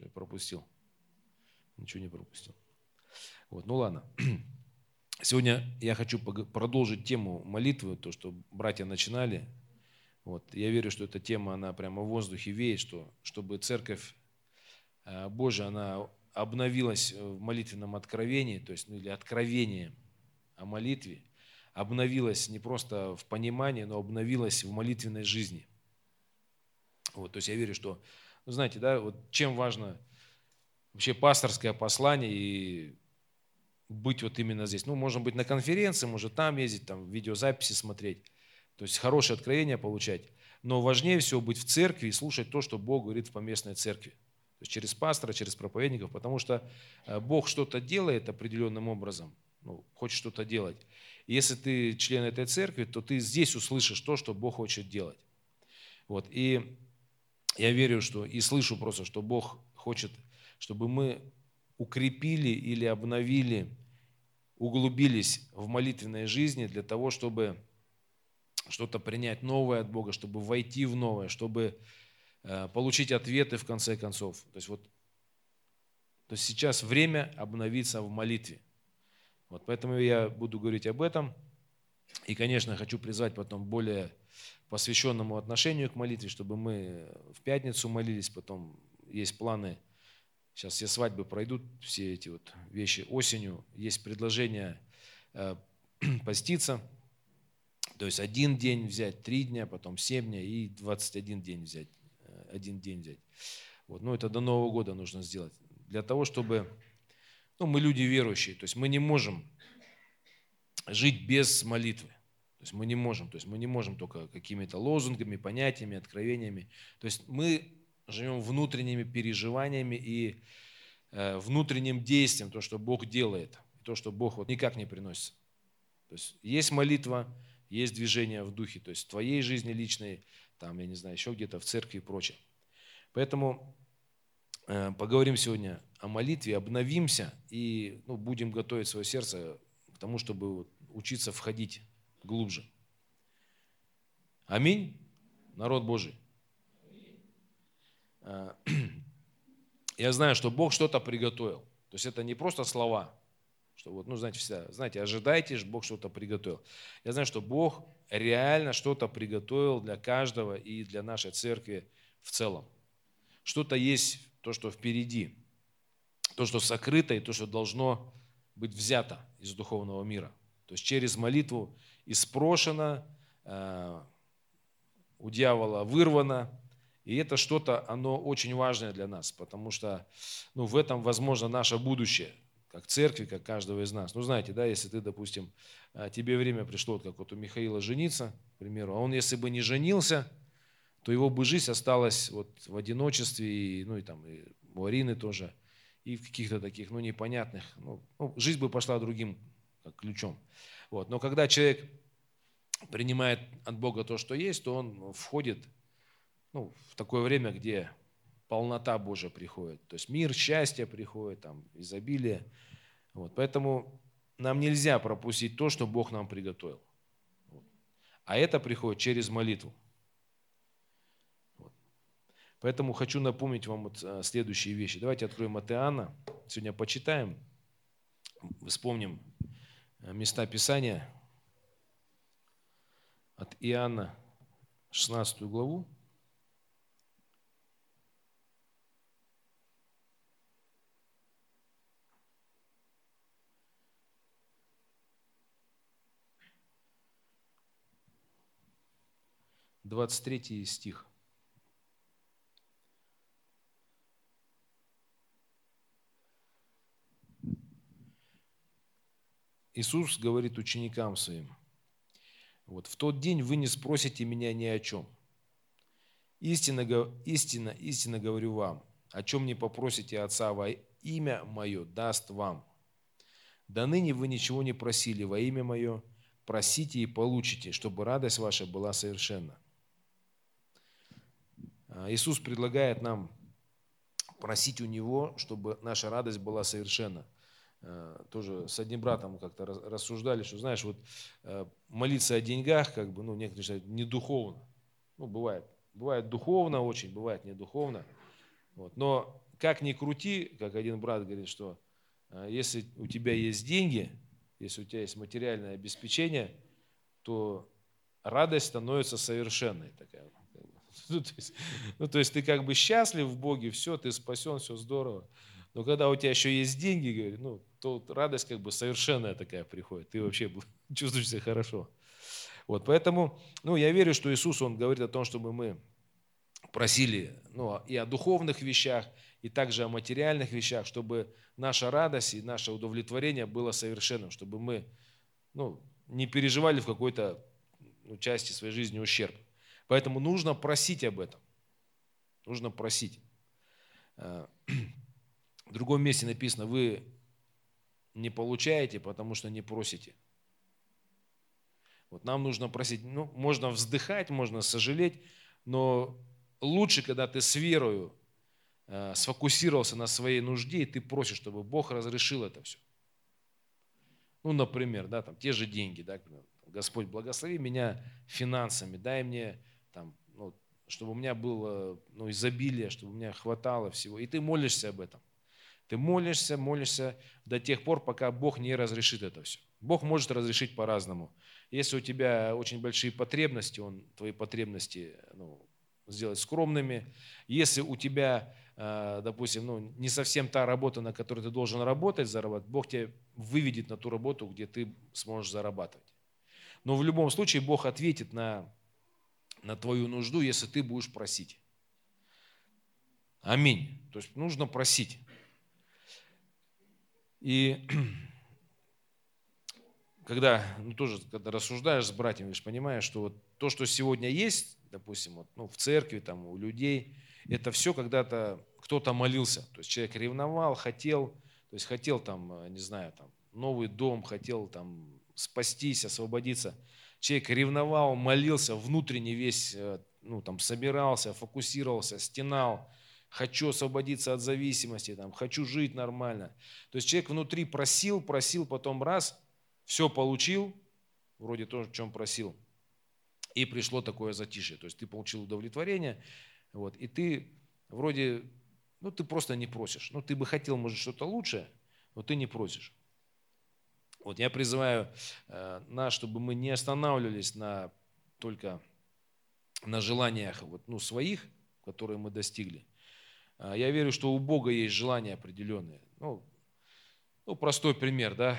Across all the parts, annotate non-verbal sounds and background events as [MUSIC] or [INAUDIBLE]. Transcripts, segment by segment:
Что я пропустил? Ничего не пропустил. Вот, ну ладно. [CLEARS THROAT] Сегодня я хочу продолжить тему молитвы, то, что братья начинали. Вот, я верю, что эта тема, она прямо в воздухе веет, что, чтобы церковь э, Божия, она обновилась в молитвенном откровении, то есть, ну или откровение о молитве, обновилась не просто в понимании, но обновилась в молитвенной жизни. Вот, то есть я верю, что, ну, знаете, да, вот чем важно вообще пасторское послание и быть вот именно здесь. Ну, можно быть на конференции, может там ездить, там видеозаписи смотреть. То есть хорошее откровение получать. Но важнее всего быть в церкви и слушать то, что Бог говорит в поместной церкви. То есть через пастора, через проповедников, потому что э, Бог что-то делает определенным образом, ну, хочет что-то делать. И если ты член этой церкви, то ты здесь услышишь то, что Бог хочет делать. Вот. И я верю, что и слышу просто, что Бог хочет, чтобы мы укрепили или обновили, углубились в молитвенной жизни для того, чтобы что-то принять новое от Бога, чтобы войти в новое, чтобы э, получить ответы в конце концов. То есть вот то есть сейчас время обновиться в молитве. Вот поэтому я буду говорить об этом. И, конечно, хочу призвать потом более посвященному отношению к молитве, чтобы мы в пятницу молились, потом есть планы – Сейчас все свадьбы пройдут, все эти вот вещи осенью. Есть предложение э, [CLEARS THROAT] поститься, то есть один день взять, три дня, потом семь дней и 21 день взять, э, один день взять. Вот, ну, это до Нового года нужно сделать. Для того, чтобы, ну, мы люди верующие, то есть мы не можем жить без молитвы. То есть мы не можем, то есть мы не можем только какими-то лозунгами, понятиями, откровениями. То есть мы живем внутренними переживаниями и э, внутренним действием, то, что Бог делает, то, что Бог вот никак не приносит. То есть есть молитва, есть движение в духе, то есть в твоей жизни личной, там, я не знаю, еще где-то в церкви и прочее. Поэтому э, поговорим сегодня о молитве, обновимся и ну, будем готовить свое сердце к тому, чтобы вот, учиться входить глубже. Аминь, народ Божий. Э, [CLEARS THROAT] я знаю, что Бог что-то приготовил. То есть это не просто слова, что вот, ну, знаете, всегда, знаете, ожидайте, что Бог что-то приготовил. Я знаю, что Бог реально что-то приготовил для каждого и для нашей церкви в целом. Что-то есть, то, что впереди, то, что сокрыто и то, что должно быть взято из духовного мира. То есть через молитву испрошено, э, у дьявола вырвано, и это что-то, оно очень важное для нас, потому что ну, в этом, возможно, наше будущее, как церкви, как каждого из нас. Ну, знаете, да, если ты, допустим, а, тебе время пришло, как вот у Михаила жениться, к примеру, а он, если бы не женился, то его бы жизнь осталась вот в одиночестве, и, ну и там и у Арины тоже, и в каких-то таких, ну, непонятных, ну, ну, жизнь бы пошла другим как ключом. Вот. Но когда человек принимает от Бога то, что есть, то он входит ну, в такое время, где полнота Божия приходит. То есть мир, счастье приходит, там, изобилие. Вот. Поэтому нам нельзя пропустить то, что Бог нам приготовил. Вот. А это приходит через молитву. Вот. Поэтому хочу напомнить вам вот э, следующие вещи. Давайте откроем от Иоанна. Сегодня почитаем, вспомним э, места Писания от Иоанна, 16 главу. Двадцать третий стих. Иисус говорит ученикам своим, вот в тот день вы не спросите меня ни о чем. Истинно, истинно, истинно говорю вам, о чем не попросите Отца во имя Мое, даст вам. До ныне вы ничего не просили во имя Мое, просите и получите, чтобы радость ваша была совершенна. А, Иисус предлагает нам просить у Него, чтобы наша радость была совершенна. А, тоже с одним братом как-то рассуждали, что, знаешь, вот а, молиться о деньгах, как бы, ну, некоторые считают, не духовно. Ну, бывает. Бывает духовно очень, бывает не духовно. Вот. Но как ни крути, как один брат говорит, что э, если у тебя есть деньги, если у тебя есть материальное обеспечение, то радость становится совершенной такая. [LAUGHS] Ну то, есть, ну, то есть ты как бы счастлив в Боге, все, ты спасен, все здорово. Но когда у тебя еще есть деньги, говорит, ну, то радость как бы совершенная такая приходит. Ты вообще [LAUGHS] чувствуешь себя хорошо. Вот, поэтому, ну, я верю, что Иисус, Он говорит о том, чтобы мы просили ну, и о духовных вещах, и также о материальных вещах, чтобы наша радость и наше удовлетворение было совершенным, чтобы мы ну, не переживали в какой-то ну, части своей жизни ущерб. Поэтому нужно просить об этом. Нужно просить. Э, [CLEARS THROAT] в другом месте написано, вы не получаете, потому что не просите. Вот нам нужно просить, ну, можно вздыхать, можно сожалеть, но лучше, когда ты с верою э, сфокусировался на своей нужде, и ты просишь, чтобы Бог разрешил это все. Ну, например, да, там, те же деньги, да, Господь, благослови меня финансами, дай мне, там, ну, чтобы у меня было ну, изобилие, чтобы у меня хватало всего. И ты молишься об этом. Ты молишься, молишься до тех пор, пока Бог не разрешит это все. Бог может разрешить по-разному. Если у тебя очень большие потребности, Он твои потребности ну, сделать скромными. Если у тебя, э, допустим, ну, не совсем та работа, на которой ты должен работать, зарабатывать, Бог тебя выведет на ту работу, где ты сможешь зарабатывать. Но в любом случае Бог ответит на, на твою нужду, если ты будешь просить. Аминь. То есть нужно просить. И [CLEARS THROAT] когда, ну тоже, когда рассуждаешь с братьями, понимаешь, что вот то, что сегодня есть, допустим, вот, ну, в церкви, там, у людей, это все когда-то кто-то молился. То есть человек ревновал, хотел, то есть хотел там, э, не знаю, там, новый дом, хотел там спастись, освободиться. Человек ревновал, молился, внутренне весь, э, ну, там, собирался, фокусировался, стенал, хочу освободиться от зависимости, там, хочу жить нормально. То есть человек внутри просил, просил, потом раз – все получил, вроде то, о чем просил, и пришло такое затишье. То есть ты получил удовлетворение, вот, и ты вроде, ну ты просто не просишь. Ну ты бы хотел, может, что-то лучшее, но ты не просишь. Вот я призываю э, нас, чтобы мы не останавливались на только на желаниях вот, ну, своих, которые мы достигли. А я верю, что у Бога есть желания определенные. Ну, ну простой пример, да,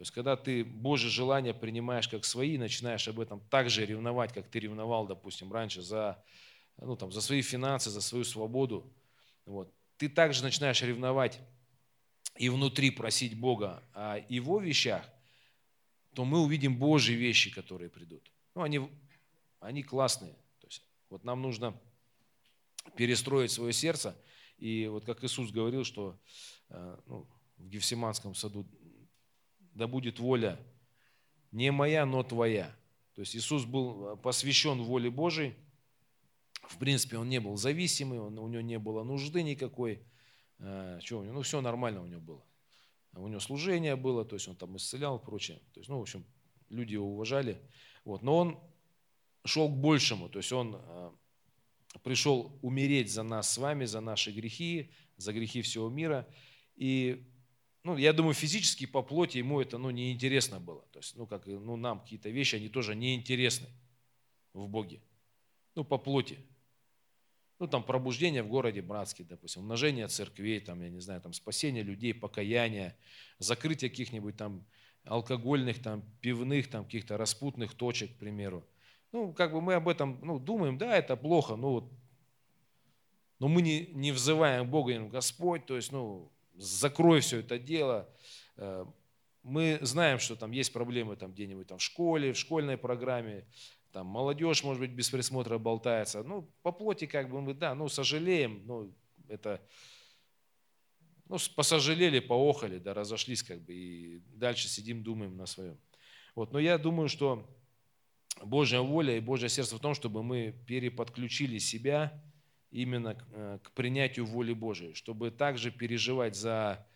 то есть, когда ты Божье желание принимаешь как свои, начинаешь об этом так же ревновать, как ты ревновал, допустим, раньше за, ну, там, за свои финансы, за свою свободу, вот, ты также начинаешь ревновать и внутри просить Бога о Его вещах, то мы увидим Божьи вещи, которые придут. Ну, они, они классные. То есть, вот нам нужно перестроить свое сердце. И вот как Иисус говорил, что э, ну, в Гефсиманском саду да будет воля не моя, но твоя. То есть Иисус был посвящен воле Божией. В принципе, он не был зависимый, он, у него не было нужды никакой. А, что у него? Ну, все нормально у него было. У него служение было, то есть он там исцелял и прочее. То есть, ну, в общем, люди его уважали. Вот. Но он шел к большему, то есть он пришел умереть за нас с вами, за наши грехи, за грехи всего мира. И ну, я думаю, физически по плоти ему это, ну, неинтересно было. То есть, ну, как, ну, нам какие-то вещи, они тоже неинтересны в Боге. Ну, по плоти. Ну, там, пробуждение в городе братский, допустим, умножение церквей, там, я не знаю, там, спасение людей, покаяние, закрытие каких-нибудь там алкогольных, там, пивных, там, каких-то распутных точек, к примеру. Ну, как бы мы об этом, ну, думаем, да, это плохо, ну, но мы не, не взываем Бога, Господь, то есть, ну, закрой все это дело. Э, мы знаем, что там есть проблемы там где-нибудь там в школе, в школьной программе, там молодежь, может быть, без присмотра болтается. Ну, по плоти как бы мы, да, ну, сожалеем, ну, это, ну, посожалели, поохали, да, разошлись как бы, и дальше сидим, думаем на своем. Вот, но я думаю, что Божья воля и Божье сердце в том, чтобы мы переподключили себя именно э, к принятию воли Божией, чтобы также переживать за,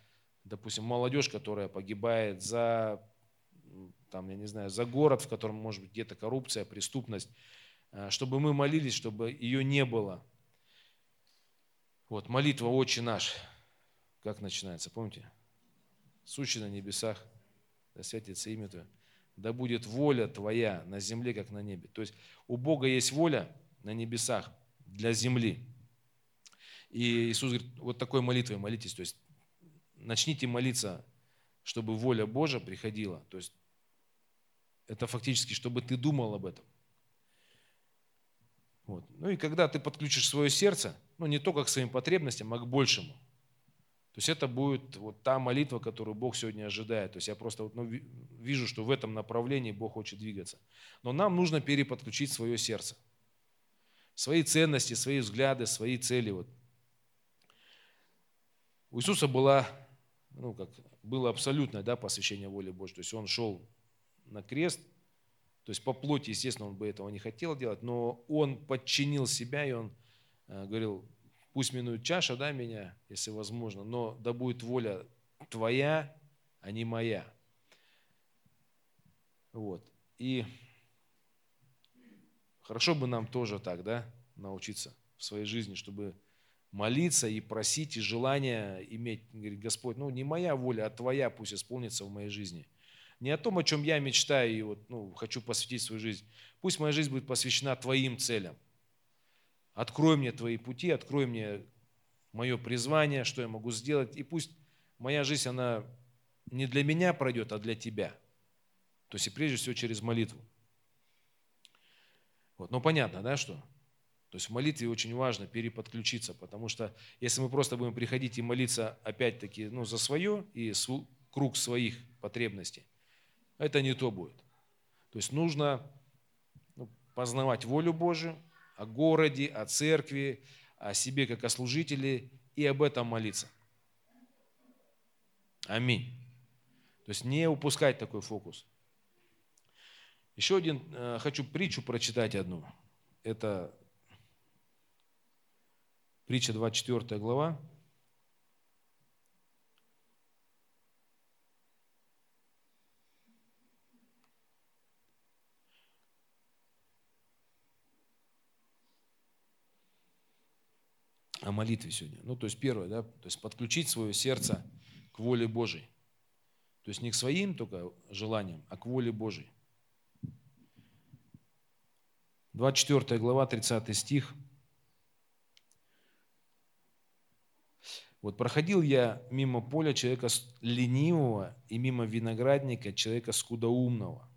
допустим, молодежь, которая погибает, за, там, я не знаю, за город, в котором может быть где-то коррупция, преступность, э, чтобы мы молились, чтобы ее не было. Вот, молитва «Отче наш», как начинается, помните? Сущий на небесах, да святится имя Твое, да будет воля Твоя на земле, как на небе. То есть у Бога есть воля на небесах для земли. И Иисус говорит, вот такой молитвой молитесь, то есть начните молиться, чтобы воля Божия приходила. То есть это фактически, чтобы ты думал об этом. Вот. Ну и когда ты подключишь свое сердце, ну не только к своим потребностям, а к большему. То есть это будет вот та молитва, которую Бог сегодня ожидает. То есть я просто вот, ну, вижу, что в этом направлении Бог хочет двигаться. Но нам нужно переподключить свое сердце. Свои ценности, свои взгляды, свои цели. Вот. У Иисуса была, ну, как, было абсолютное да, посвящение воле Божьей. То есть он шел на крест, то есть по плоти, естественно, он бы этого не хотел делать, но он подчинил себя, и он э, говорил, пусть минует чаша, да, меня, если возможно, но да будет воля твоя, а не моя. Вот. И хорошо бы нам тоже так, да, научиться в своей жизни, чтобы молиться и просить, и желание иметь, говорит, Господь, ну не моя воля, а Твоя пусть исполнится в моей жизни. Не о том, о чем я мечтаю и вот, ну, хочу посвятить свою жизнь. Пусть моя жизнь будет посвящена Твоим целям. Открой мне Твои пути, открой мне мое призвание, что я могу сделать. И пусть моя жизнь, она не для меня пройдет, а для Тебя. То есть и прежде всего через молитву. Вот. Но понятно, да, что? То есть в молитве очень важно переподключиться, потому что если мы просто будем приходить и молиться опять-таки ну, за свое и круг своих потребностей, это не то будет. То есть нужно ну, познавать волю Божию о городе, о церкви, о себе как о служителе и об этом молиться. Аминь. То есть не упускать такой фокус. Еще один, э, хочу притчу прочитать одну. Это Притча 24 глава. О молитве сегодня. Ну, то есть первое, да, то есть подключить свое сердце к воле Божией. То есть не к своим только желаниям, а к воле Божией. 24 глава, 30 стих. Вот проходил я мимо поля человека ленивого и мимо виноградника человека скудоумного.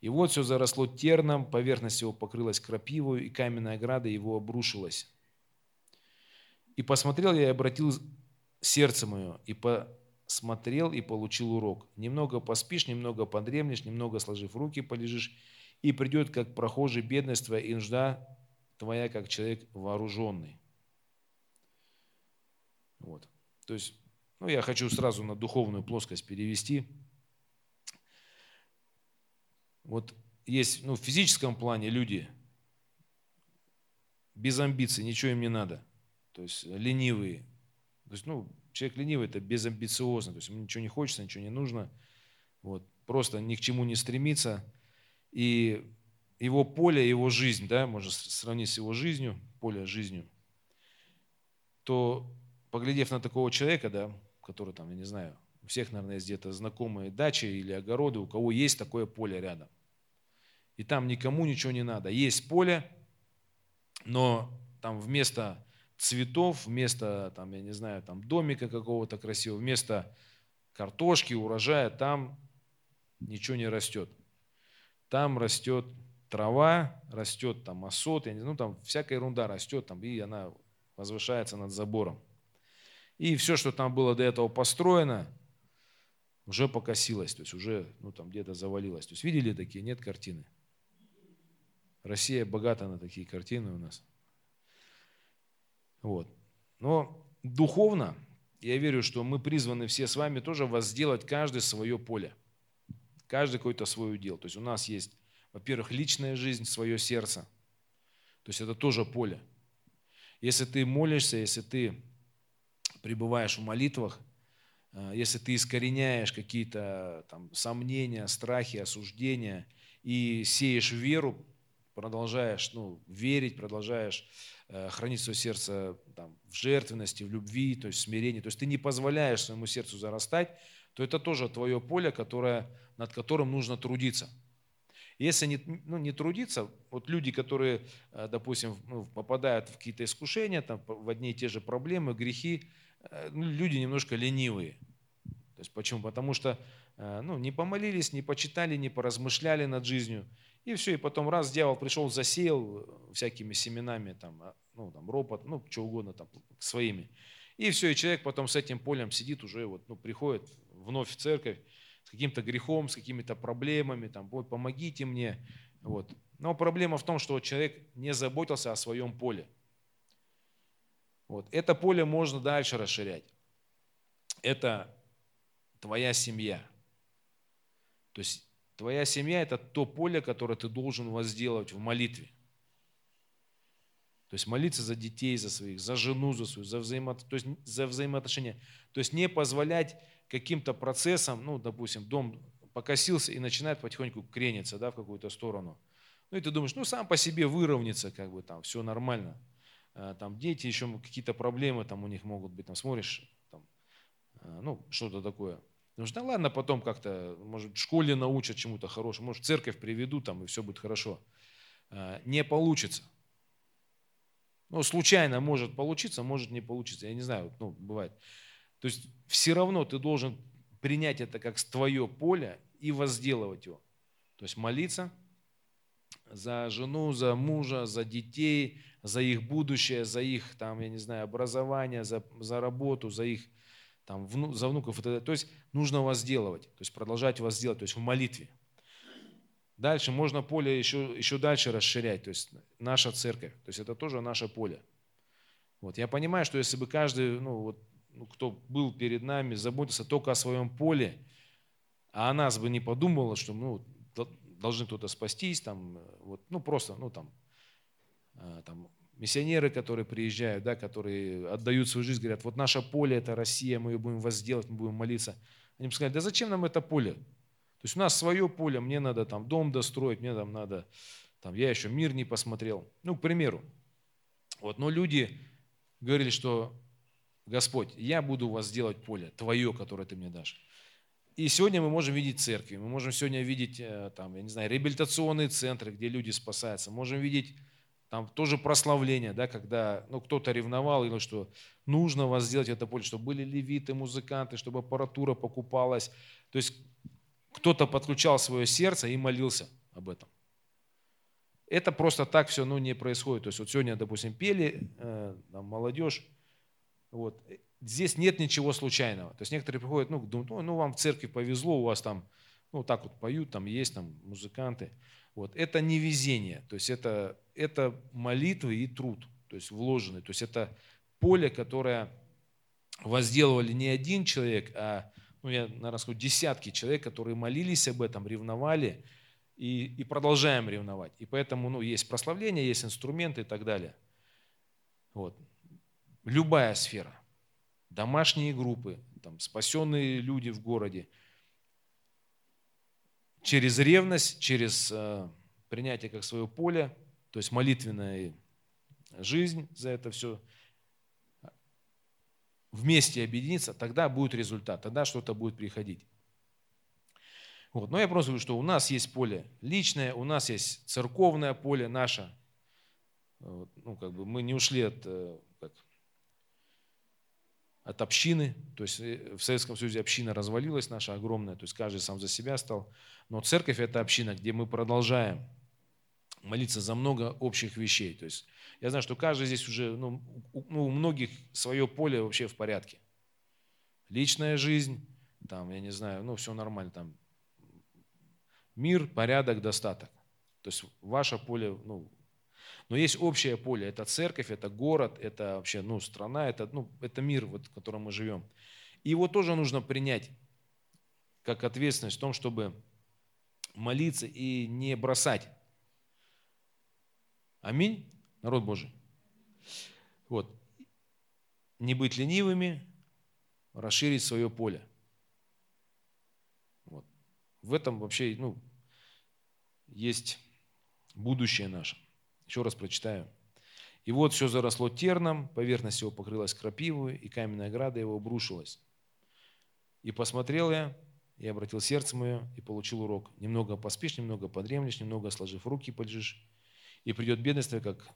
И вот все заросло терном, поверхность его покрылась крапивой, и каменная ограда его обрушилась. И посмотрел я и обратил сердце мое, и посмотрел и получил урок. Немного поспишь, немного подремлешь, немного сложив руки полежишь, и придет, как прохожий, бедность твоя и нужда твоя, как человек вооруженный. Вот. То есть, ну, я хочу сразу на духовную плоскость перевести. Вот есть, ну, в физическом плане люди без амбиций, ничего им не надо. То есть ленивые. То есть, ну, человек ленивый – это безамбициозно, то есть ему ничего не хочется, ничего не нужно. Вот, просто ни к чему не стремится. И его поле, его жизнь, да, можно сравнить с его жизнью, поле жизнью, то поглядев на такого человека, да, который там, я не знаю, у всех, наверное, есть где-то знакомые дачи или огороды, у кого есть такое поле рядом. И там никому ничего не надо. Есть поле, но там вместо цветов, вместо, там, я не знаю, там домика какого-то красивого, вместо картошки, урожая, там ничего не растет. Там растет трава, растет там осот, я не знаю, ну там всякая ерунда растет, там, и она возвышается над забором. И все, что там было до этого построено, уже покосилось, то есть уже ну, там где-то завалилось. То есть видели такие? Нет картины. Россия богата на такие картины у нас. Вот. Но духовно, я верю, что мы призваны все с вами тоже возделать каждое свое поле. Каждый какой-то свой удел. То есть у нас есть, во-первых, личная жизнь, свое сердце. То есть это тоже поле. Если ты молишься, если ты пребываешь в молитвах, э, если ты искореняешь какие-то там сомнения, страхи, осуждения и сеешь веру, продолжаешь ну, верить, продолжаешь хранить свое сердце там, в жертвенности, в любви, то есть в смирении, то есть ты не позволяешь своему сердцу зарастать, то это тоже твое поле, которое, над которым нужно трудиться. Если не, ну, не трудиться, вот люди, которые, э, допустим, ну, попадают в какие-то искушения, там, в одни и те же проблемы, грехи, э, ну, люди немножко ленивые. То есть почему? Потому что Э, ну, не помолились, не почитали, не поразмышляли над жизнью. И все, и потом раз дьявол пришел, засеял э, всякими семенами, там, а, ну, там, ропот, ну, что угодно, там, своими. И все, и человек потом с этим полем сидит уже, вот, ну, приходит вновь в церковь с каким-то грехом, с какими-то проблемами, там, вот, помогите мне. Вот. Но проблема в том, что человек не заботился о своем поле. Вот. Это поле можно дальше расширять. Это твоя семья. То есть твоя семья – это то поле, которое ты должен возделывать в молитве. То есть молиться за детей, за своих, за жену, за свою, за, взаимо, то есть за взаимоотношения. То есть не позволять каким-то процессам, ну, допустим, дом покосился и начинает потихоньку крениться да, в какую-то сторону. Ну и ты думаешь, ну сам по себе выровняется, как бы там, все нормально. А, там дети еще какие-то проблемы там у них могут быть, там смотришь, там, а, ну что-то такое. Потому что, да ладно, потом как-то, может, в школе научат чему-то хорошему, может, в церковь приведут, там, и все будет хорошо. А, не получится. Ну, случайно может получиться, может не получиться. Я не знаю, ну, бывает. То есть все равно ты должен принять это как твое поле и возделывать его. То есть молиться за жену, за мужа, за детей, за их будущее, за их, там, я не знаю, образование, за, за работу, за их там, вну, за внуков и т.д. То есть нужно возделывать, то есть продолжать возделать, то есть в молитве. Дальше можно поле еще, еще дальше расширять, то есть наша церковь, то есть это тоже наше поле. Вот. Я понимаю, что если бы каждый, ну, вот, ну, кто был перед нами, заботился только о своем поле, а о нас бы не подумала, что ну, должны кто-то спастись, там, вот, ну просто, ну там, а, там миссионеры, которые приезжают, да, которые отдают свою жизнь, говорят, вот наше поле – это Россия, мы ее будем возделать, мы будем молиться. Они бы сказали, да зачем нам это поле? То есть у нас свое поле, мне надо там дом достроить, мне там надо, там, я еще мир не посмотрел. Ну, к примеру. Вот, но люди говорили, что Господь, я буду у вас делать поле, твое, которое ты мне дашь. И сегодня мы можем видеть церкви, мы можем сегодня видеть, э, там, я не знаю, реабилитационные центры, где люди спасаются, можем видеть там тоже прославление, да, когда ну, кто-то ревновал, или что нужно вас сделать это поле, чтобы были левиты, музыканты, чтобы аппаратура покупалась. То есть кто-то подключал свое сердце и молился об этом. Это просто так все ну, не происходит. То есть вот сегодня, допустим, пели, э, там, молодежь, вот, здесь нет ничего случайного. То есть некоторые приходят, ну, думают, ну, ну вам в церкви повезло, у вас там, ну, так вот поют, там есть там музыканты. Вот. Это не везение, то есть это, это молитвы и труд, то есть вложенный. То есть это поле, которое возделывали не один человек, а, ну, я, наверное, скажу, десятки человек, которые молились об этом, ревновали и, и продолжаем ревновать. И поэтому ну, есть прославление, есть инструменты и так далее. Вот. Любая сфера, домашние группы, там, спасенные люди в городе – через ревность, через э, принятие как свое поле, то есть молитвенная жизнь за это все, вместе объединиться, тогда будет результат, тогда что-то будет приходить. Вот. Но я просто говорю, что у нас есть поле личное, у нас есть церковное поле наше. Ну, как бы мы не ушли от э, от общины, то есть э, в Советском Союзе община развалилась наша огромная, то есть каждый сам за себя стал, но церковь это община, где мы продолжаем молиться за много общих вещей, то есть я знаю, что каждый здесь уже, ну, у, ну, у многих свое поле вообще в порядке, личная жизнь, там, я не знаю, ну, все нормально, там, мир, порядок, достаток, то есть ваше поле, ну, но есть общее поле, это церковь, это город, это вообще ну, страна, это, ну, это мир, вот, в котором мы живем. И его тоже нужно принять как ответственность в том, чтобы молиться и не бросать. Аминь, народ Божий. Вот. Не быть ленивыми, расширить свое поле. Вот. В этом вообще ну, есть будущее наше. Еще раз прочитаю. И вот все заросло терном, поверхность его покрылась крапивой, и каменная града его обрушилась. И посмотрел я, и обратил сердце мое, и получил урок. Немного поспишь, немного подремлешь, немного сложив руки полежишь, и придет бедность твоя, как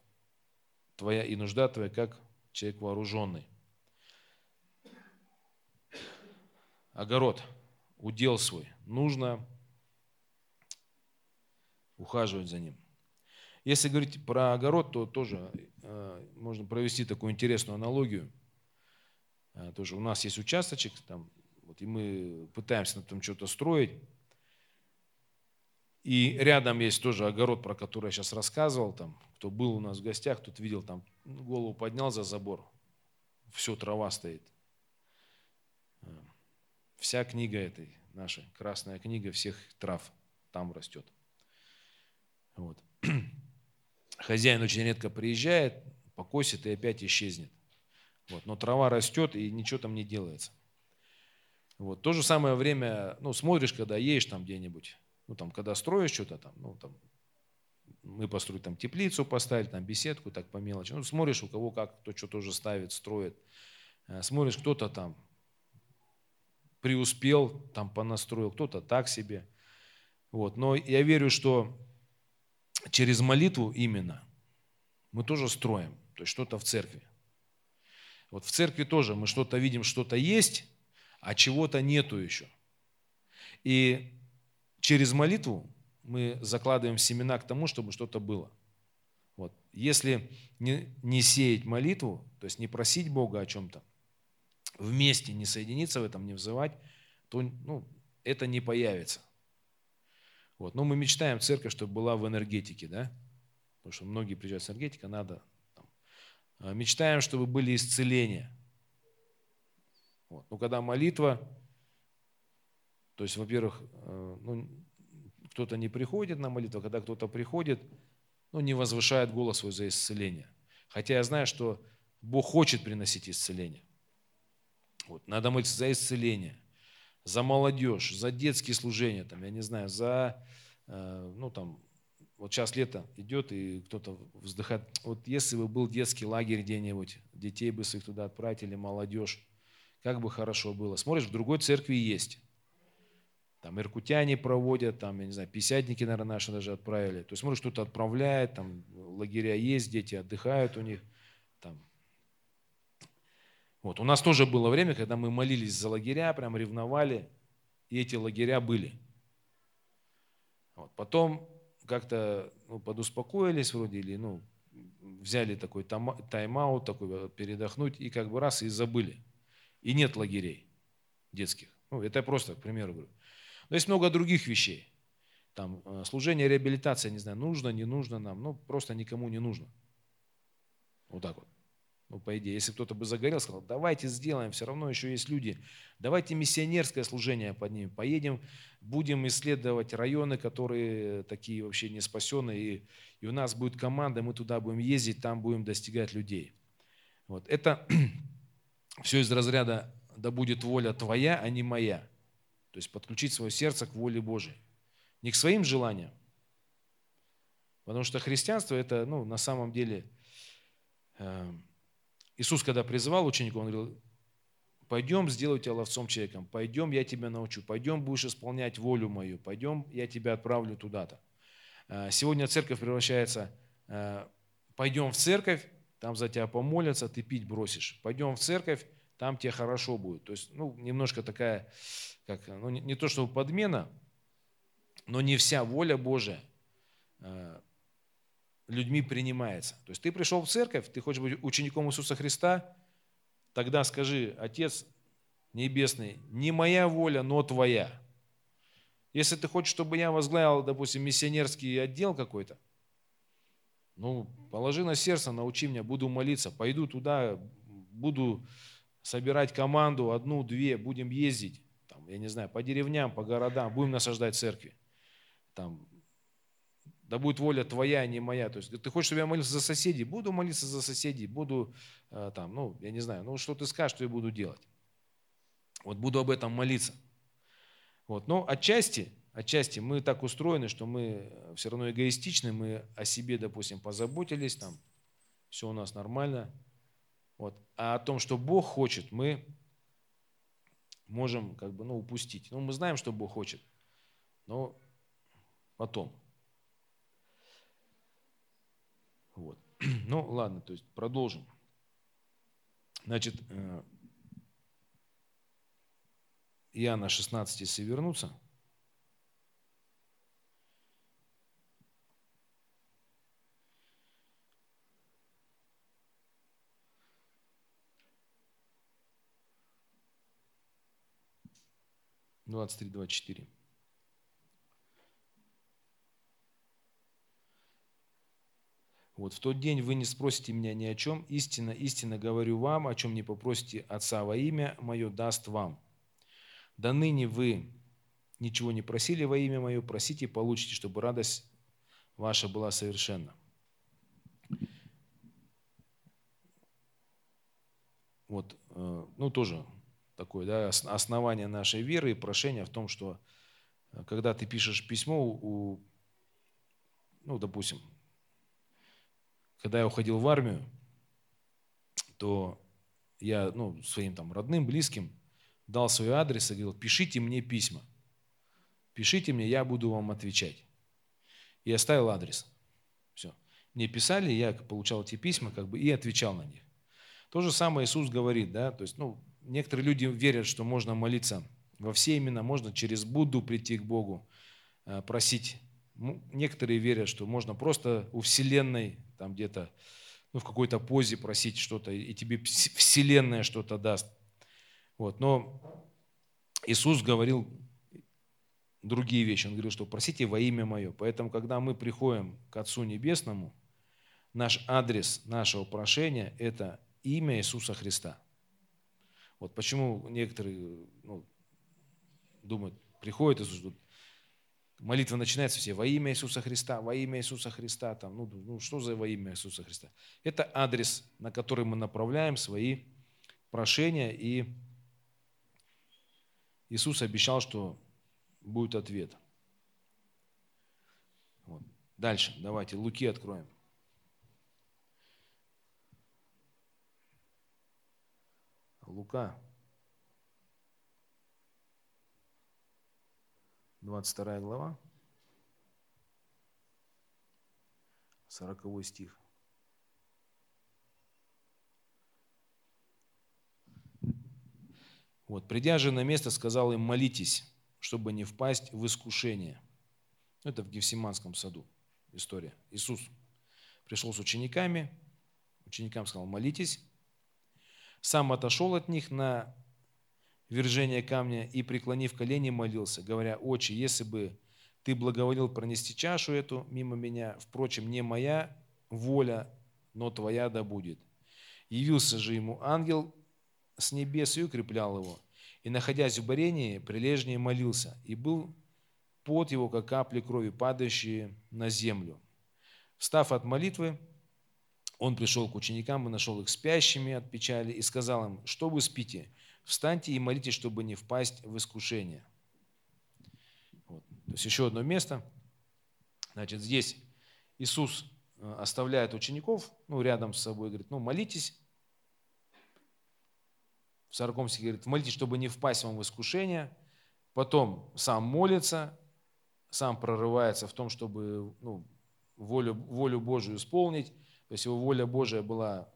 твоя и нужда твоя, как человек вооруженный. Огород, удел свой. Нужно ухаживать за ним. Если говорить про огород, то тоже э, можно провести такую интересную аналогию. Э, тоже у нас есть участочек, там, вот, и мы пытаемся на том что-то строить. И рядом есть тоже огород, про который я сейчас рассказывал. Там, кто был у нас в гостях, тот видел, там голову поднял за забор. Все, трава стоит. Э, вся книга этой, наша красная книга всех трав там растет. Вот. [CLEARS THROAT] Хозяин очень редко приезжает, покосит и опять исчезнет. Вот. Но трава растет и ничего там не делается. Вот. То же самое время, ну, смотришь, когда едешь там где-нибудь, ну, там, когда строишь что-то там, ну, там, мы построили там теплицу, поставили там беседку, так по мелочи. Ну, смотришь, у кого как, кто что тоже ставит, строит. Э, смотришь, кто-то там преуспел, там понастроил, кто-то так себе. Вот. Но я верю, что через молитву именно мы тоже строим, то есть что-то в церкви. Вот в церкви тоже мы что-то видим, что-то есть, а чего-то нету еще. И через молитву мы закладываем семена к тому, чтобы что-то было. Вот. Если не, не сеять молитву, то есть не просить Бога о чем-то, вместе не соединиться в этом, не взывать, то ну, это не появится. Вот. Но мы мечтаем церковь, чтобы была в энергетике, да? Потому что многие приезжают с энергетика, надо. Там. А, мечтаем, чтобы были исцеления. Вот. Но когда молитва, то есть, во-первых, э, ну, кто-то не приходит на молитву, когда кто-то приходит, ну, не возвышает голос свой за исцеление. Хотя я знаю, что Бог хочет приносить исцеление. Вот. Надо молиться за исцеление за молодежь, за детские служения, там, я не знаю, за, э, ну там, вот сейчас лето идет, и кто-то вздыхает, вот если бы был детский лагерь где-нибудь, детей бы своих туда отправили, молодежь, как бы хорошо было. Смотришь, в другой церкви есть. Там иркутяне проводят, там, я не знаю, писятники, наверное, наши даже отправили. То есть, смотришь, кто-то отправляет, там лагеря есть, дети отдыхают у них. Там, вот. У нас тоже было время, когда мы молились за лагеря, прям ревновали, и эти лагеря были. Вот. Потом как-то ну, подуспокоились вроде, или ну, взяли такой тайм-аут, такой э, передохнуть, и как бы раз и забыли. И нет лагерей детских. Ну, это я просто, к примеру, говорю. Но есть много других вещей. Там э, служение, реабилитация, не знаю, нужно, не нужно нам, ну, просто никому не нужно. Вот так вот. Ну, по идее, если кто-то бы загорел, сказал, давайте сделаем, все равно еще есть люди. Давайте миссионерское служение поднимем. Поедем, будем исследовать районы, которые такие вообще не спасенные. И, и у нас будет команда, мы туда будем ездить, там будем достигать людей. Вот. Это [CLEARS THROAT] все из разряда «да будет воля твоя, а не моя». То есть подключить свое сердце к воле Божией. Не к своим желаниям. Потому что христианство это ну, на самом деле э, Иисус, когда призывал учеников, он говорил, пойдем, сделаю тебя ловцом человеком, пойдем, я тебя научу, пойдем, будешь исполнять волю мою, пойдем, я тебя отправлю туда-то. А, сегодня церковь превращается, а, пойдем в церковь, там за тебя помолятся, ты пить бросишь. Пойдем в церковь, там тебе хорошо будет. То есть, ну, немножко такая, как, ну, не, не то чтобы подмена, но не вся воля Божия а, людьми принимается. То есть ты пришел в церковь, ты хочешь быть учеником Иисуса Христа, тогда скажи, Отец Небесный, не моя воля, но твоя. Если ты хочешь, чтобы я возглавил, допустим, миссионерский отдел какой-то, ну, положи на сердце, научи меня, буду молиться, пойду туда, буду собирать команду, одну, две, будем ездить, там, я не знаю, по деревням, по городам, будем насаждать церкви. Там, да будет воля твоя, а не моя. То есть ты хочешь, чтобы я молился за соседей? Буду молиться за соседей, буду э, там, ну, я не знаю, ну, что ты скажешь, что я буду делать. Вот буду об этом молиться. Вот. Но отчасти, отчасти мы так устроены, что мы все равно эгоистичны, мы о себе, допустим, позаботились, там, все у нас нормально. Вот. А о том, что Бог хочет, мы можем как бы, ну, упустить. Ну, мы знаем, что Бог хочет, но потом. Вот. [CLEARS THROAT] Ну, ладно, то есть продолжим. Значит, э, Иоанна 16, если вернуться – 23-24. Вот, в тот день вы не спросите меня ни о чем, истинно, истинно говорю вам, о чем не попросите Отца во имя Мое, даст вам. До ныне вы ничего не просили во имя Мое, просите и получите, чтобы радость ваша была совершенна. Вот, э, ну тоже такое да, основание нашей веры и прошение в том, что э, когда ты пишешь письмо у, ну, допустим, когда я уходил в армию, то я ну, своим там родным, близким дал свой адрес и говорил, пишите мне письма. Пишите мне, я буду вам отвечать. И оставил адрес. Все. Мне писали, я получал эти письма как бы, и отвечал на них. То же самое Иисус говорит, да, то есть, ну, некоторые люди верят, что можно молиться во все имена, можно через Будду прийти к Богу, э, просить. Некоторые верят, что можно просто у Вселенной, там где-то, ну, в какой-то позе просить что-то, и тебе Вселенная что-то даст. Вот. Но Иисус говорил другие вещи. Он говорил, что просите во имя Мое. Поэтому, когда мы приходим к Отцу Небесному, наш адрес нашего прошения – это имя Иисуса Христа – вот почему некоторые ну, думают, приходят и ждут. Молитва начинается все во имя Иисуса Христа, во имя Иисуса Христа. Там, ну, ну что за во имя Иисуса Христа? Это адрес, на который мы направляем свои прошения, и Иисус обещал, что будет ответ. Вот. Дальше, давайте, Луки откроем. Лука, 22 глава, 40 стих. Вот, придя же на место, сказал им, молитесь, чтобы не впасть в искушение. Это в Гефсиманском саду история. Иисус пришел с учениками, ученикам сказал, молитесь, сам отошел от них на вержение камня и, преклонив колени, молился, говоря, «Отче, если бы ты благоволил пронести чашу эту мимо меня, впрочем, не моя воля, но твоя да будет». Явился же ему ангел с небес и укреплял его. И, находясь в борении, прилежнее молился, и был пот его, как капли крови, падающие на землю. Встав от молитвы, он пришел к ученикам и нашел их спящими от печали и сказал им, что вы спите? Встаньте и молитесь, чтобы не впасть в искушение. Вот. То есть еще одно место. Значит, здесь Иисус э, оставляет учеников ну, рядом с собой, говорит, ну молитесь. В 40 стихе говорит, молитесь, чтобы не впасть вам в искушение. Потом сам молится, сам прорывается в том, чтобы ну, волю, волю Божию исполнить то есть его воля Божия была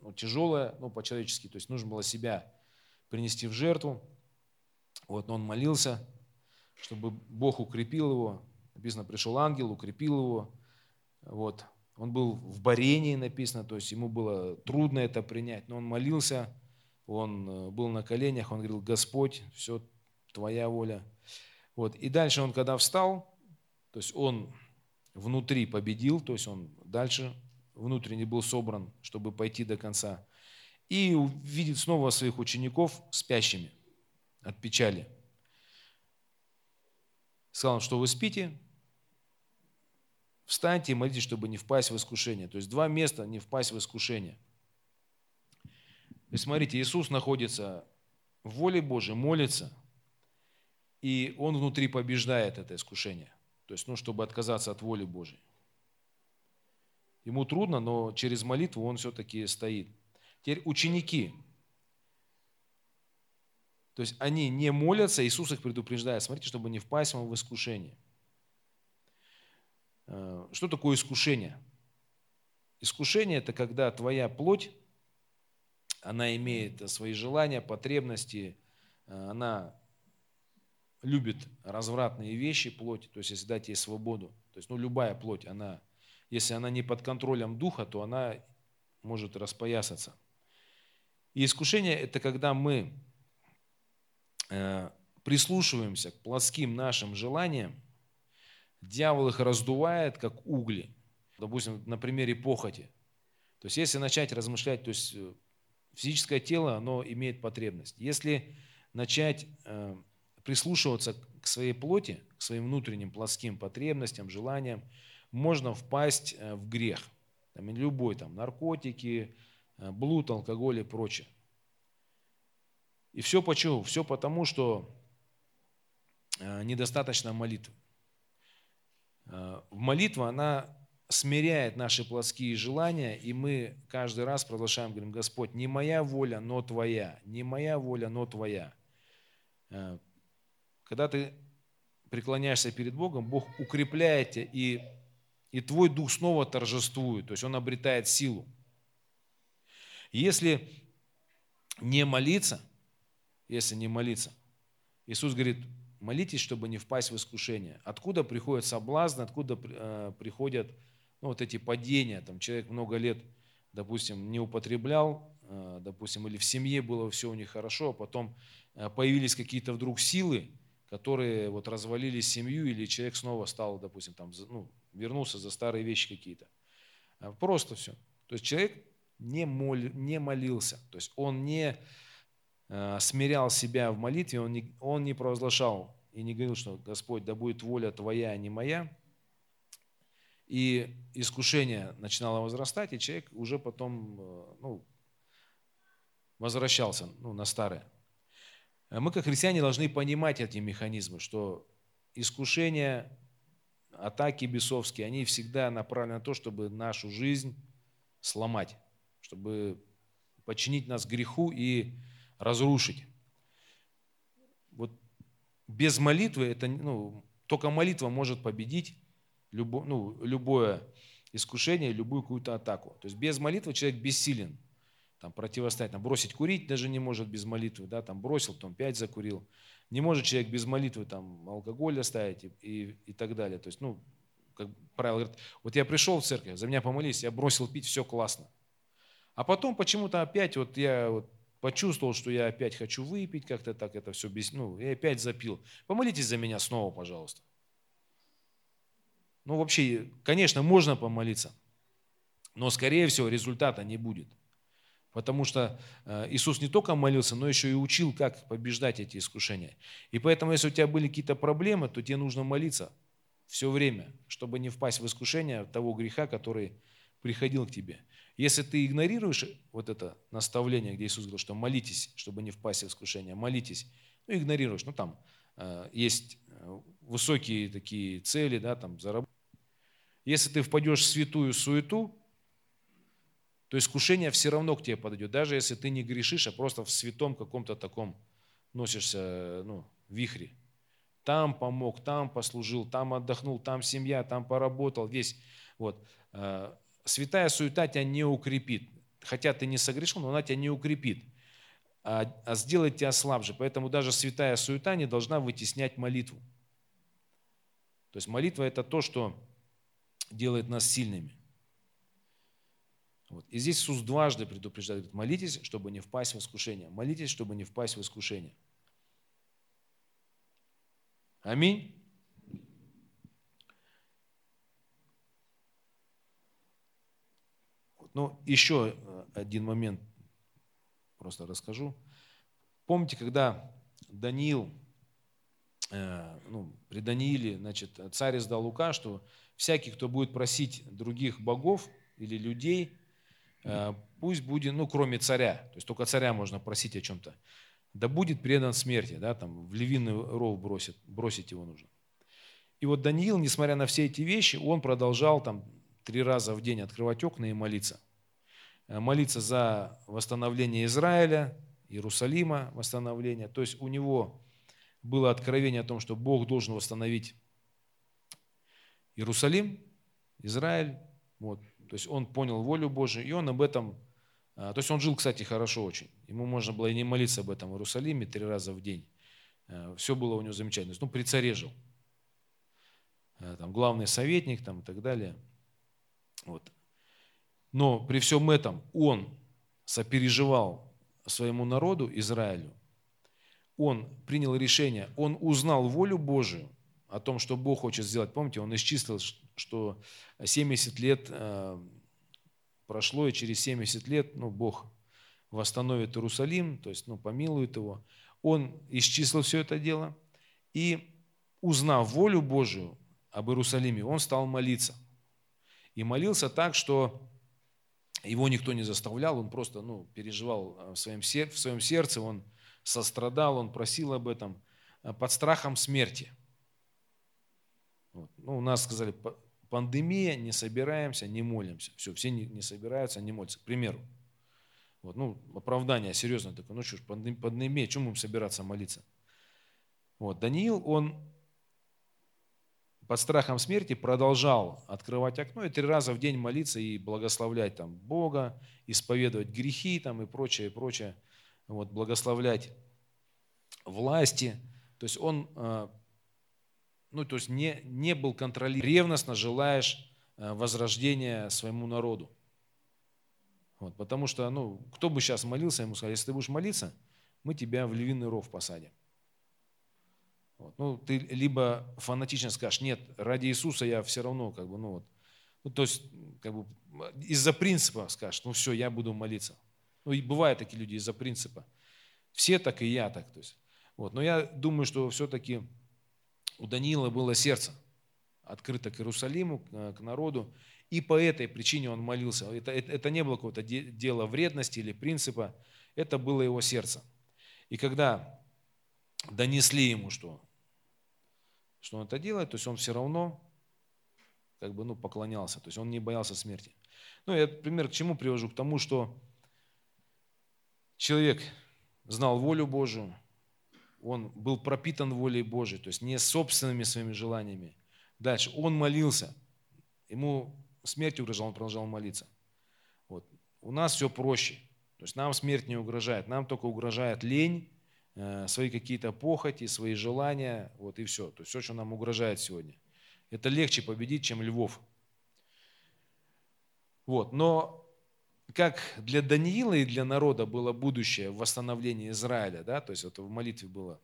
ну, тяжелая, ну, по-человечески, то есть нужно было себя принести в жертву. Вот, но он молился, чтобы Бог укрепил его. Написано, пришел ангел, укрепил его. Вот. Он был в борении, написано, то есть ему было трудно это принять, но он молился, он э, был на коленях, он говорил, Господь, все твоя воля. Вот. И дальше он, когда встал, то есть он внутри победил, то есть он дальше внутренне был собран, чтобы пойти до конца, и увидит снова своих учеников спящими от печали. Сказал, что вы спите, встаньте и молитесь, чтобы не впасть в искушение. То есть два места не впасть в искушение. И смотрите, Иисус находится в воле Божией, молится, и Он внутри побеждает это искушение. То есть, ну, чтобы отказаться от воли Божией. Ему трудно, но через молитву он все-таки стоит. Теперь ученики. То есть они не молятся, Иисус их предупреждает, смотрите, чтобы не впасть вам в искушение. Э, что такое искушение? Искушение – это когда твоя плоть, она имеет свои желания, потребности, э, она любит развратные вещи, плоть, то есть если дать ей свободу, то есть ну, любая плоть, она, если она не под контролем духа, то она может распоясаться. И искушение – это когда мы э, прислушиваемся к плоским нашим желаниям, дьявол их раздувает, как угли. Допустим, на примере похоти. То есть если начать размышлять, то есть э, физическое тело, оно имеет потребность. Если начать э, прислушиваться к своей плоти, к своим внутренним плоским потребностям, желаниям, можно впасть в грех. Там, любой, там, наркотики, блуд, алкоголь и прочее. И все почему? Все потому, что э, недостаточно молитвы. Э, молитва, она смиряет наши плотские желания, и мы каждый раз продолжаем, говорим, Господь, не моя воля, но Твоя, не моя воля, но Твоя. Когда ты преклоняешься перед Богом, Бог укрепляет тебя, и, и твой дух снова торжествует, то есть он обретает силу. Если не молиться, если не молиться, Иисус говорит, молитесь, чтобы не впасть в искушение. Откуда приходят соблазны, откуда э, приходят ну, вот эти падения. Там человек много лет, допустим, не употреблял, э, допустим, или в семье было все у них хорошо, а потом э, появились какие-то вдруг силы, которые вот развалили семью, или человек снова стал, допустим, там, ну, вернулся за старые вещи какие-то. Просто все. То есть человек не, моль, не молился. То есть он не э, смирял себя в молитве, он не, он не провозглашал и не говорил, что Господь, да будет воля Твоя, а не моя. И искушение начинало возрастать, и человек уже потом э, ну, возвращался ну, на старое. Мы, как христиане, должны понимать эти механизмы, что искушения, атаки бесовские, они всегда направлены на то, чтобы нашу жизнь сломать чтобы подчинить нас греху и разрушить. Вот без молитвы это, ну, только молитва может победить любо, ну, любое искушение, любую какую-то атаку. То есть без молитвы человек бессилен там, противостоять, там, бросить курить даже не может без молитвы, да, там бросил, потом пять закурил. Не может человек без молитвы там, алкоголь оставить и, и, и так далее. То есть, ну, как правило, говорит, вот я пришел в церковь, за меня помолись, я бросил пить, все классно. А потом почему-то опять вот я вот почувствовал, что я опять хочу выпить, как-то так это все без... Ну, я опять запил. Помолитесь за меня снова, пожалуйста. Ну, вообще, конечно, можно помолиться, но, скорее всего, результата не будет. Потому что э, Иисус не только молился, но еще и учил, как побеждать эти искушения. И поэтому, если у тебя были какие-то проблемы, то тебе нужно молиться все время, чтобы не впасть в искушение того греха, который приходил к тебе. Если ты игнорируешь вот это наставление, где Иисус говорил, что молитесь, чтобы не впасть в искушение, молитесь, ну игнорируешь, ну там э, есть э, высокие такие цели, да, там заработать. Если ты впадешь в святую суету, то искушение все равно к тебе подойдет, даже если ты не грешишь, а просто в святом каком-то таком носишься, ну, вихре. Там помог, там послужил, там отдохнул, там семья, там поработал, весь. Вот. Святая суета тебя не укрепит. Хотя ты не согрешил, но она тебя не укрепит, а, а сделает тебя слабже. Поэтому даже святая суета не должна вытеснять молитву. То есть молитва – это то, что делает нас сильными. Вот. И здесь Иисус дважды предупреждает, говорит, молитесь, чтобы не впасть в искушение. Молитесь, чтобы не впасть в искушение. Аминь. Ну, еще э, один момент просто расскажу. Помните, когда Даниил, э, ну, при Данииле, значит, царь издал Лука, что всякий, кто будет просить других богов или людей, э, пусть будет, ну, кроме царя, то есть только царя можно просить о чем-то, да будет предан смерти, да, там, в львиный ров бросит, бросить его нужно. И вот Даниил, несмотря на все эти вещи, он продолжал там три раза в день открывать окна и молиться. Э, молиться за восстановление Израиля, Иерусалима, восстановление. То есть у него было откровение о том, что Бог должен восстановить Иерусалим, Израиль. Вот. То есть он понял волю Божию, и он об этом, а, то есть он жил, кстати, хорошо очень. Ему можно было и не молиться об этом в Иерусалиме три раза в день. Э, Все было у него замечательно. Ну, при царе жил. Э, там, главный советник там, и так далее. Вот. Но при всем этом он сопереживал своему народу, Израилю. Он принял решение, он узнал волю Божию о том, что Бог хочет сделать. Помните, он исчислил, что 70 лет э, прошло, и через 70 лет ну, Бог восстановит Иерусалим, то есть ну, помилует его. Он исчислил все это дело, и узнав волю Божию об Иерусалиме, он стал молиться. И молился так, что его никто не заставлял, он просто ну, переживал э, в своем, в своем сердце, он сострадал, он просил об этом э, под страхом смерти. Вот. Ну, у нас сказали, пандемия, не собираемся, не молимся. Все, все не, не собираются, не молятся. К примеру. Вот, ну, оправдание серьезное такое. Ну что ж, пандемия, чем будем собираться молиться? Вот, Даниил, он под страхом смерти продолжал открывать окно и три раза в день молиться и благословлять там Бога, исповедовать грехи там и прочее, прочее, вот, благословлять власти. То есть он э, ну, то есть не, не был контролирован. Ревностно желаешь э, возрождения своему народу. Вот, потому что, ну, кто бы сейчас молился, ему сказали, если ты будешь молиться, мы тебя в львиный ров посадим. Вот. Ну, ты либо фанатично скажешь, нет, ради Иисуса я все равно, как бы, ну вот, ну, то есть, как бы, из-за принципа скажешь, ну все, я буду молиться. Ну, и бывают такие люди из-за принципа. Все так и я так. То есть, вот. Но я думаю, что все-таки у Даниила было сердце открыто к Иерусалиму, к народу, и по этой причине он молился. Это, это, это не было какое-то дело вредности или принципа, это было его сердце. И когда донесли ему, что что он это делает, то есть он все равно как бы, ну, поклонялся, то есть он не боялся смерти. Ну, я пример к чему привожу? К тому, что человек знал волю Божию, он был пропитан волей Божией, то есть не собственными своими желаниями. Дальше, он молился, ему смерть угрожала, он продолжал молиться. Вот. У нас все проще, то есть нам смерть не угрожает, нам только угрожает лень, свои какие-то похоти, свои желания, вот и все. То есть все, что нам угрожает сегодня. Это легче победить, чем львов. Вот. Но как для Даниила и для народа было будущее в восстановлении Израиля, да, то есть это в молитве было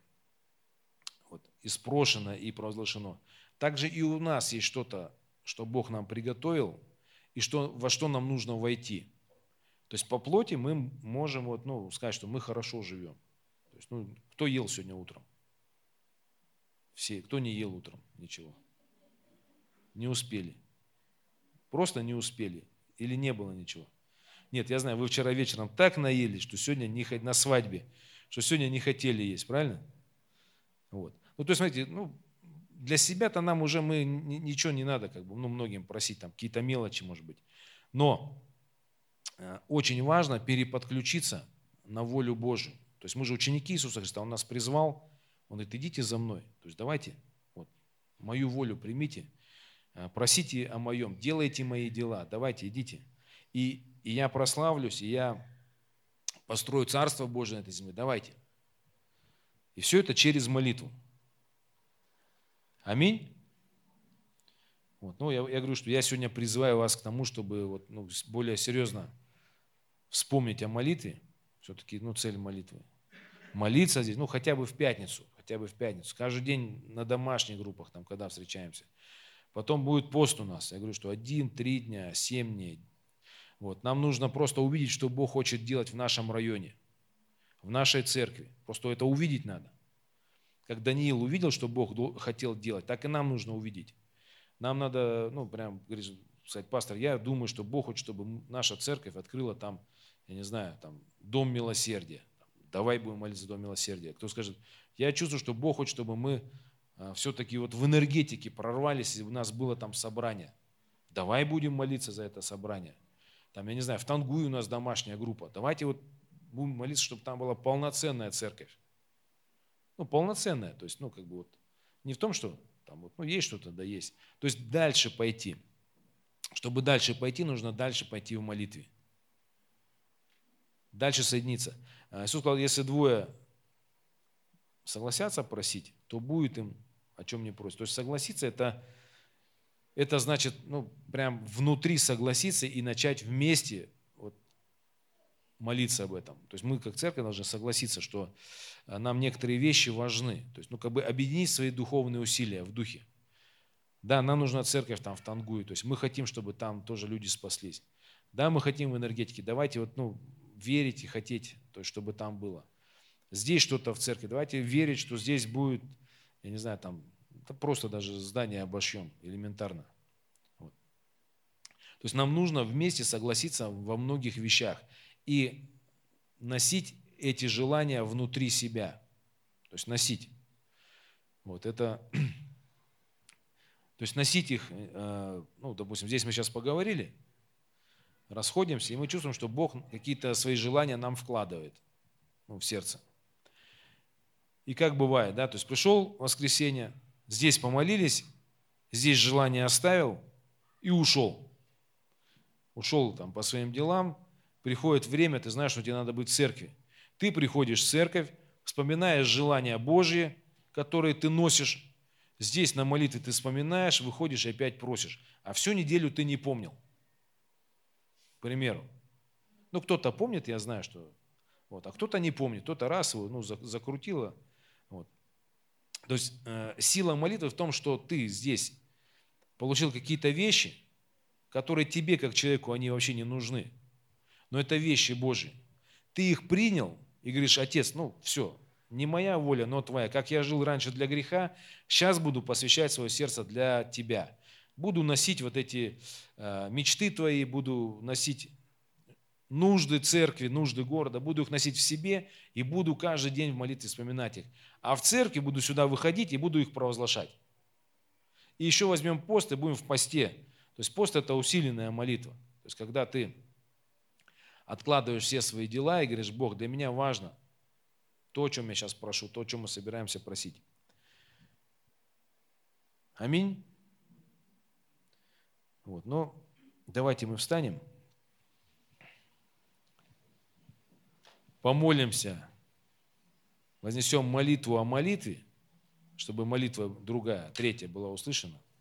вот, испрошено и провозглашено, также и у нас есть что-то, что Бог нам приготовил, и что, во что нам нужно войти. То есть по плоти мы можем вот, ну, сказать, что мы хорошо живем есть, ну, кто ел сегодня утром? Все. Кто не ел утром? Ничего. Не успели. Просто не успели. Или не было ничего. Нет, я знаю, вы вчера вечером так наелись, что сегодня не на свадьбе, что сегодня не хотели есть, правильно? Вот. Ну, то есть, смотрите, ну, для себя-то нам уже мы ничего не надо, как бы, ну, многим просить, там, какие-то мелочи, может быть. Но э, очень важно переподключиться на волю Божию. То есть мы же ученики Иисуса Христа, Он нас призвал, Он говорит, идите за мной. То есть давайте, вот, мою волю примите, э, просите о моем, делайте мои дела, давайте, идите. И, и я прославлюсь, и я построю Царство Божие на этой земле, давайте. И все это через молитву. Аминь. Вот. Ну, я, я говорю, что я сегодня призываю вас к тому, чтобы вот, ну, более серьезно вспомнить о молитве. Все-таки ну, цель молитвы молиться здесь, ну, хотя бы в пятницу, хотя бы в пятницу. Каждый день на домашних группах, там, когда встречаемся. Потом будет пост у нас. Я говорю, что один, три дня, семь дней. Вот. Нам нужно просто увидеть, что Бог хочет делать в нашем районе, в нашей церкви. Просто это увидеть надо. Как Даниил увидел, что Бог хотел делать, так и нам нужно увидеть. Нам надо, ну, прям, сказать, пастор, я думаю, что Бог хочет, чтобы наша церковь открыла там, я не знаю, там, дом милосердия давай будем молиться до милосердия. Кто скажет, я чувствую, что Бог хочет, чтобы мы а, все-таки вот в энергетике прорвались, и у нас было там собрание. Давай будем молиться за это собрание. Там, я не знаю, в Тангуе у нас домашняя группа. Давайте вот будем молиться, чтобы там была полноценная церковь. Ну, полноценная. То есть, ну, как бы вот, не в том, что там вот, ну, есть что-то, да есть. То есть дальше пойти. Чтобы дальше пойти, нужно дальше пойти в молитве. Дальше соединиться. А Иисус сказал, если двое согласятся просить, то будет им о чем не просить. То есть согласиться это, это значит, ну, прям внутри согласиться и начать вместе вот, молиться об этом. То есть мы как церковь должны согласиться, что э, нам некоторые вещи важны. То есть, ну, как бы объединить свои духовные усилия в духе. Да, нам нужна церковь там в Тангуе, то есть мы хотим, чтобы там тоже люди спаслись. Да, мы хотим в энергетике, давайте вот, ну, верить и хотеть, то есть, чтобы там было. Здесь что-то в церкви, давайте верить, что здесь будет, я не знаю, там, это просто даже здание обошьем, элементарно. Вот. То есть нам нужно вместе согласиться во многих вещах и носить эти желания внутри себя. То есть носить. Вот это [CLEARS THROAT] то есть носить их, э, ну, допустим, здесь мы сейчас поговорили, расходимся, и мы чувствуем, что Бог какие-то свои желания нам вкладывает ну, в сердце. И как бывает, да, то есть пришел воскресенье, здесь помолились, здесь желание оставил и ушел. Ушел там по своим делам, приходит время, ты знаешь, что тебе надо быть в церкви. Ты приходишь в церковь, вспоминаешь желания Божьи, которые ты носишь, Здесь на молитве ты вспоминаешь, выходишь и опять просишь. А всю неделю ты не помнил. Примеру. Ну, кто-то помнит, я знаю, что... Вот, а кто-то не помнит, кто-то раз его ну, закрутило. Вот. То есть э, сила молитвы в том, что ты здесь получил какие-то вещи, которые тебе, как человеку, они вообще не нужны. Но это вещи Божьи. Ты их принял и говоришь, отец, ну все, не моя воля, но твоя. Как я жил раньше для греха, сейчас буду посвящать свое сердце для тебя. Буду носить вот эти э, мечты твои, буду носить нужды церкви, нужды города, буду их носить в себе и буду каждый день в молитве вспоминать их. А в церкви буду сюда выходить и буду их провозглашать. И еще возьмем пост и будем в посте. То есть пост – это усиленная молитва. То есть когда ты откладываешь все свои дела и говоришь, Бог, для меня важно – то, о чем я сейчас прошу, то, о чем мы собираемся просить. Аминь. Вот, но давайте мы встанем, помолимся, вознесем молитву о молитве, чтобы молитва другая, третья была услышана –